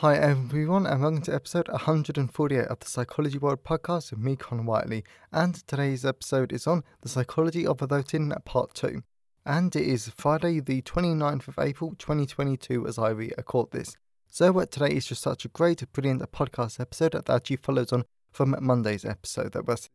Hi everyone, and welcome to episode 148 of the Psychology World podcast with me, Connor Whiteley. And today's episode is on the psychology of voting part 2. And it is Friday, the 29th of April 2022, as I record this. So, uh, today is just such a great, brilliant podcast episode that actually follows on from Monday's episode. That was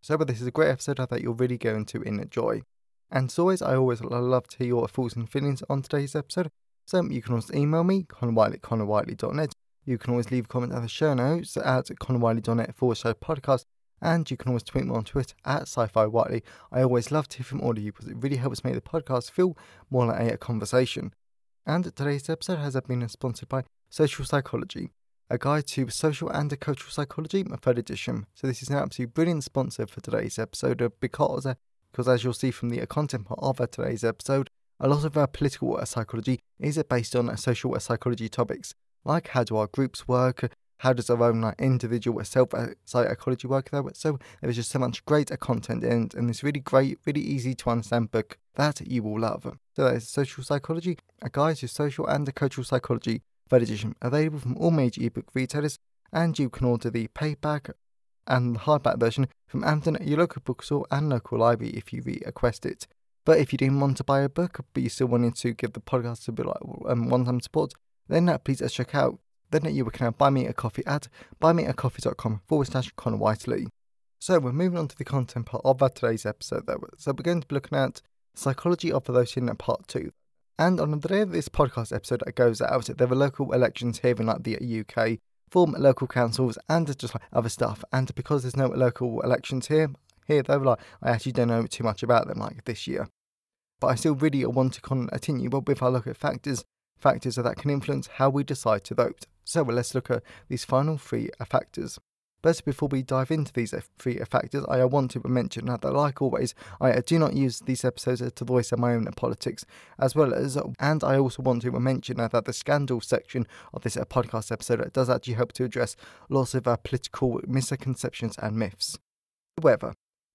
so, but this is a great episode that you're really going to enjoy. And as always, I always love to hear your thoughts and feelings on today's episode. So you can always email me, connorwhiteley at connorwhiteley.net. You can always leave a comment at the show notes at connorwhiteley.net forward slash podcast. And you can always tweet me on Twitter at sci-fi whiteley. I always love to hear from all of you because it really helps make the podcast feel more like a conversation. And today's episode has been sponsored by Social Psychology, a guide to social and cultural psychology, a third edition. So this is an absolutely brilliant sponsor for today's episode uh, because, uh, because as you'll see from the content part of uh, today's episode, a lot of our political psychology is based on social psychology topics, like how do our groups work, how does our own like, individual self uh, psychology work there. So there's just so much great content in it, and this really great, really easy to understand book that you will love. So that is Social Psychology, a guide to social and cultural psychology, third edition, available from all major ebook retailers, and you can order the paperback and the hardback version from Amazon, your local bookstore, and local library if you request it. But if you didn't want to buy a book, but you still wanted to give the podcast a bit like um, one-time support, then uh, please uh, check out. Then uh, you can buy me a coffee at buymeacoffee.com forward slash Connor Whiteley. So we're moving on to the content part of today's episode. Though. So we're going to be looking at psychology of voting in part two. And on the day of this podcast episode that goes out, there were local elections here in like the UK, form local councils and just like other stuff. And because there's no local elections here, here though, like I actually don't know too much about them like this year. But I still really want to continue but if I look at factors, factors that can influence how we decide to vote. So let's look at these final three factors. But before we dive into these three factors, I want to mention that, like always, I do not use these episodes to voice my own politics, as well as, and I also want to mention that the scandal section of this uh, podcast episode uh, does actually help to address lots of uh, political misconceptions and myths. However,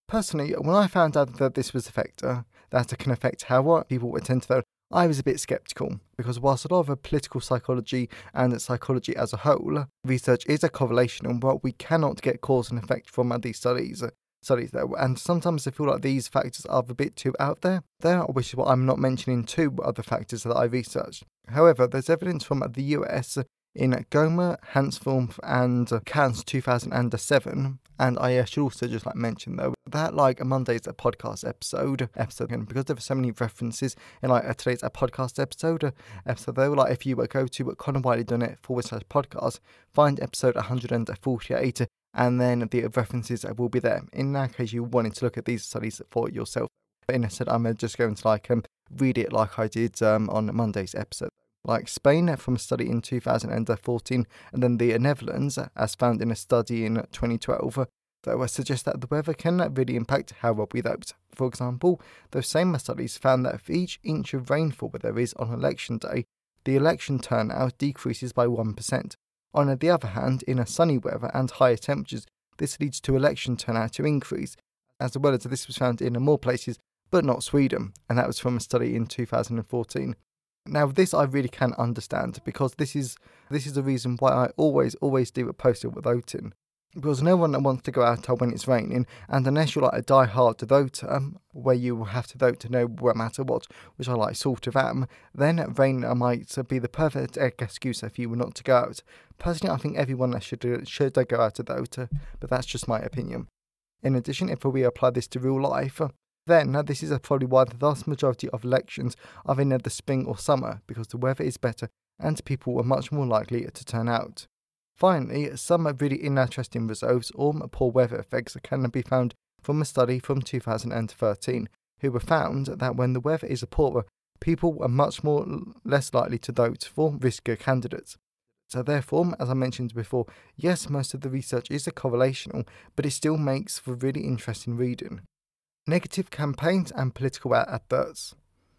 Personally, when I found out that this was a factor that can affect how people attend to vote, I was a bit sceptical because whilst a lot of political psychology and psychology as a whole research is a correlation, and what we cannot get cause and effect from these studies. Studies and sometimes I feel like these factors are a bit too out there. There, which is what I'm not mentioning two other factors that I researched. However, there's evidence from the US in Gomez, Hansford, and Kans 2007. And I should also just like mention though that like Monday's a podcast episode episode and because there are so many references in like today's a podcast episode episode though like if you were go to connorwhiteley.net forward slash podcast find episode 148 and then the references will be there in that case you wanted to look at these studies for yourself. But instead I'm just going to like um read it like I did um on Monday's episode like Spain from a study in 2014, and then the Netherlands, as found in a study in 2012, that suggest that the weather can really impact how well we vote. For example, those same studies found that for each inch of rainfall there is on election day, the election turnout decreases by 1%. On the other hand, in a sunny weather and higher temperatures, this leads to election turnout to increase, as well as this was found in more places, but not Sweden, and that was from a study in 2014. Now, this I really can understand because this is this is the reason why I always always do a poster with voting. Because no one wants to go out when it's raining, and unless you're like a die-hard voter, where you have to vote to know no matter what, which I like sort of am, then rain might be the perfect excuse if you were not to go out. Personally, I think everyone should should go out to vote, but that's just my opinion. In addition, if we apply this to real life, then, this is probably why the vast majority of elections are in the spring or summer, because the weather is better and people are much more likely to turn out. Finally, some really interesting results or poor weather effects can be found from a study from 2013, who were found that when the weather is poorer, people are much more less likely to vote for riskier candidates. So, therefore, as I mentioned before, yes, most of the research is a correlational, but it still makes for really interesting reading. Negative campaigns and political adverts.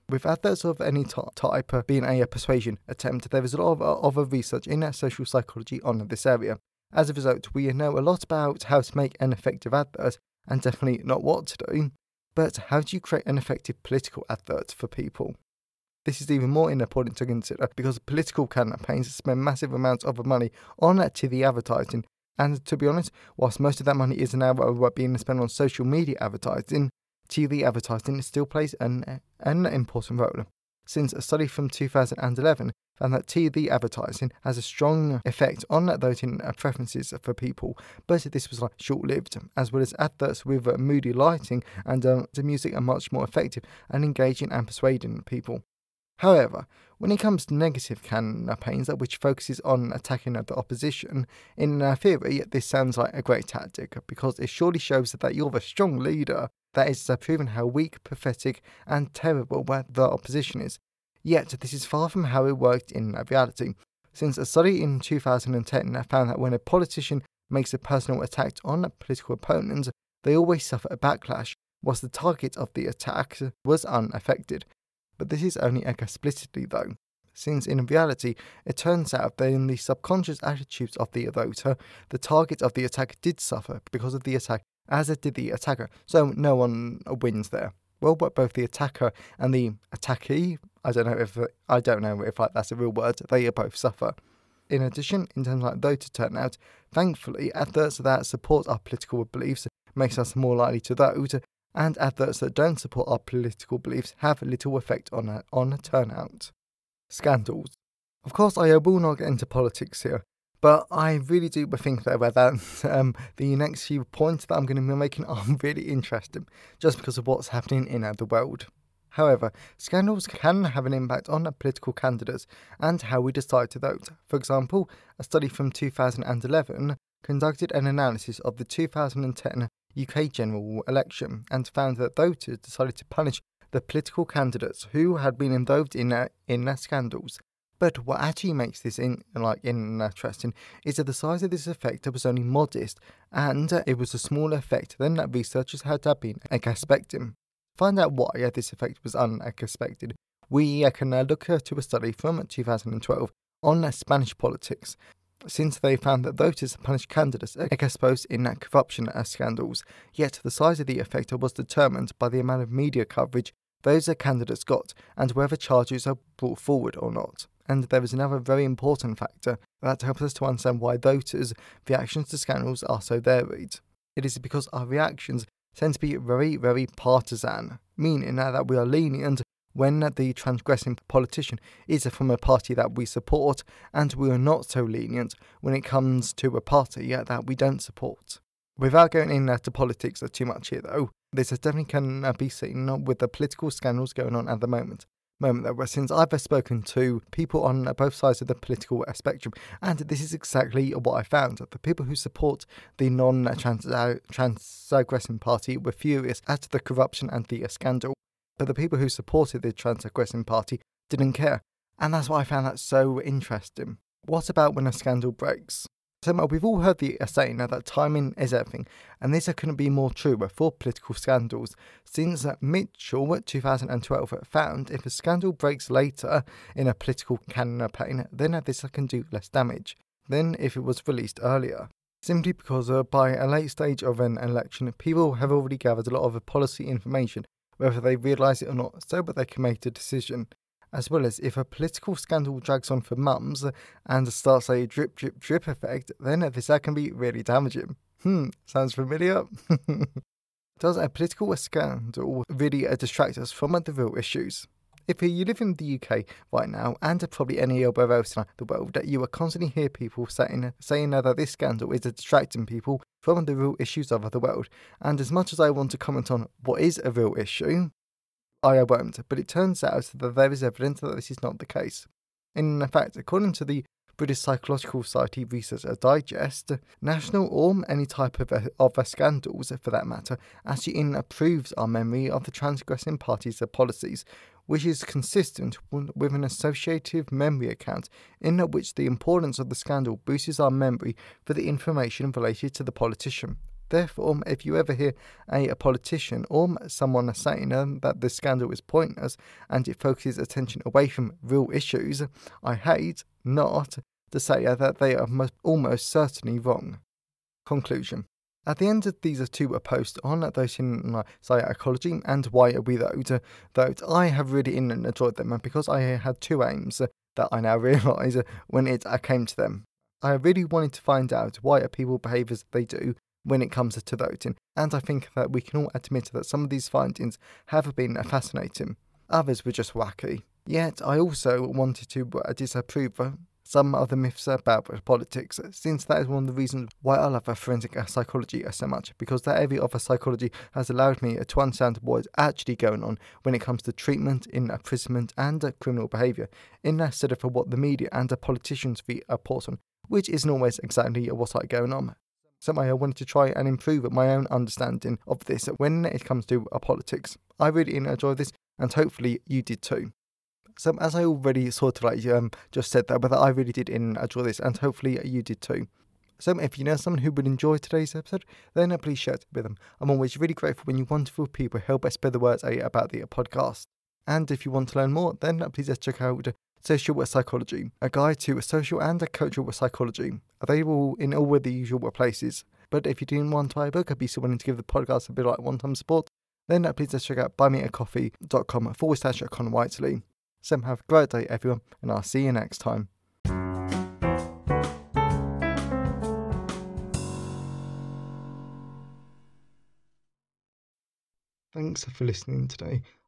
With adverts of any type being a persuasion attempt, there is a lot of uh, other research in uh, social psychology on this area. As a result, we know a lot about how to make an effective advert and definitely not what to do. But how do you create an effective political advert for people? This is even more important to consider because political campaigns spend massive amounts of money on uh, TV advertising. And to be honest, whilst most of that money is now being spent on social media advertising, TV advertising still plays an, an important role. Since a study from 2011 found that TV advertising has a strong effect on voting preferences for people, but this was like short-lived, as well as adverts with moody lighting and uh, the music are much more effective and engaging and persuading people. However, when it comes to negative campaigns which focuses on attacking the opposition, in uh, theory, this sounds like a great tactic because it surely shows that you're the strong leader that is proving how weak, pathetic, and terrible the opposition is. Yet, this is far from how it worked in reality, since a study in 2010 found that when a politician makes a personal attack on a political opponent, they always suffer a backlash, whilst the target of the attack was unaffected. But this is only explicitly though, since in reality it turns out that in the subconscious attitudes of the voter, the target of the attack did suffer because of the attack as it did the attacker, so no one wins there. Well, but both the attacker and the attackee, I don't know if I don't know if that's a real word, they both suffer. In addition, in terms of voter turnout, thankfully, adverts that support our political beliefs makes us more likely to vote, and adverts that don't support our political beliefs have little effect on, a, on turnout. Scandals. Of course, I will not get into politics here, but I really do think that, that um, the next few points that I'm going to be making are really interesting, just because of what's happening in the world. However, scandals can have an impact on political candidates and how we decide to vote. For example, a study from 2011 conducted an analysis of the 2010 UK general election and found that voters decided to punish the political candidates who had been involved in uh, in uh, scandals. But what actually makes this in like interesting is that the size of this effect was only modest, and uh, it was a smaller effect than that researchers had uh, been expecting. Find out why uh, this effect was unexpected. We uh, can look to a study from 2012 on Spanish politics since they found that voters punished candidates exposed in corruption scandals, yet the size of the effect was determined by the amount of media coverage those candidates got and whether charges are brought forward or not. And there is another very important factor that helps us to understand why voters' reactions to scandals are so varied. It is because our reactions tend to be very, very partisan, meaning that we are lenient when the transgressing politician is from a party that we support, and we are not so lenient when it comes to a party that we don't support. Without going into politics too much here, though, this definitely can be seen with the political scandals going on at the moment. Moment that since I've spoken to people on uh, both sides of the political uh, spectrum, and this is exactly what I found. The people who support the non-transgressing uh, party were furious at the corruption and the scandal, but the people who supported the Transgressing Party didn't care. And that's why I found that so interesting. What about when a scandal breaks? So we've all heard the saying that timing is everything, and this couldn't be more true for political scandals, since Mitchell 2012 found if a scandal breaks later in a political campaign, then this can do less damage than if it was released earlier. Simply because uh, by a late stage of an election, people have already gathered a lot of policy information whether they realise it or not, so that they can make a decision. As well as if a political scandal drags on for months and starts a drip, drip, drip effect, then this can be really damaging. Hmm, sounds familiar? Does a political scandal really distract us from the real issues? If you live in the UK right now, and probably anywhere else in the world, you will constantly hear people saying, saying that this scandal is distracting people from the real issues of the world. And as much as I want to comment on what is a real issue, I won't. But it turns out that there is evidence that this is not the case. In fact, according to the British Psychological Society Research Digest, national or any type of, of scandals for that matter actually improves our memory of the transgressing parties' policies, which is consistent with an associative memory account in which the importance of the scandal boosts our memory for the information related to the politician. Therefore, if you ever hear a, a politician or someone saying um, that the scandal is pointless and it focuses attention away from real issues, I hate not to say that they are most, almost certainly wrong. Conclusion. At the end of these are two posts on those in psychology and why are we those, that I have really enjoyed them because I had two aims that I now realise when it came to them. I really wanted to find out why are people behave as they do when it comes to voting, and I think that we can all admit that some of these findings have been fascinating. Others were just wacky. Yet I also wanted to uh, disapprove some of the myths about politics, since that is one of the reasons why I love forensic uh, psychology uh, so much, because that area of uh, psychology has allowed me to understand what is actually going on when it comes to treatment, in imprisonment, and criminal behaviour, instead of what the media and the politicians report on, which isn't always exactly what's going on. So I wanted to try and improve my own understanding of this when it comes to uh, politics. I really enjoy this, and hopefully you did too. So as I already sort of like um, just said that, but I really did enjoy this, and hopefully you did too. So if you know someone who would enjoy today's episode, then uh, please share it with them. I'm always really grateful when you wonderful people help us spread the word eh, about the podcast. And if you want to learn more, then uh, please check out Social work Psychology, a guide to a social and a cultural work psychology, available in all of the usual places. But if you do want to buy a book, I'd be so willing to give the podcast a bit like one-time support, then please just check out buymeacoffee.com forward slash Con Whiteley. So have a great day, everyone, and I'll see you next time. Thanks for listening today.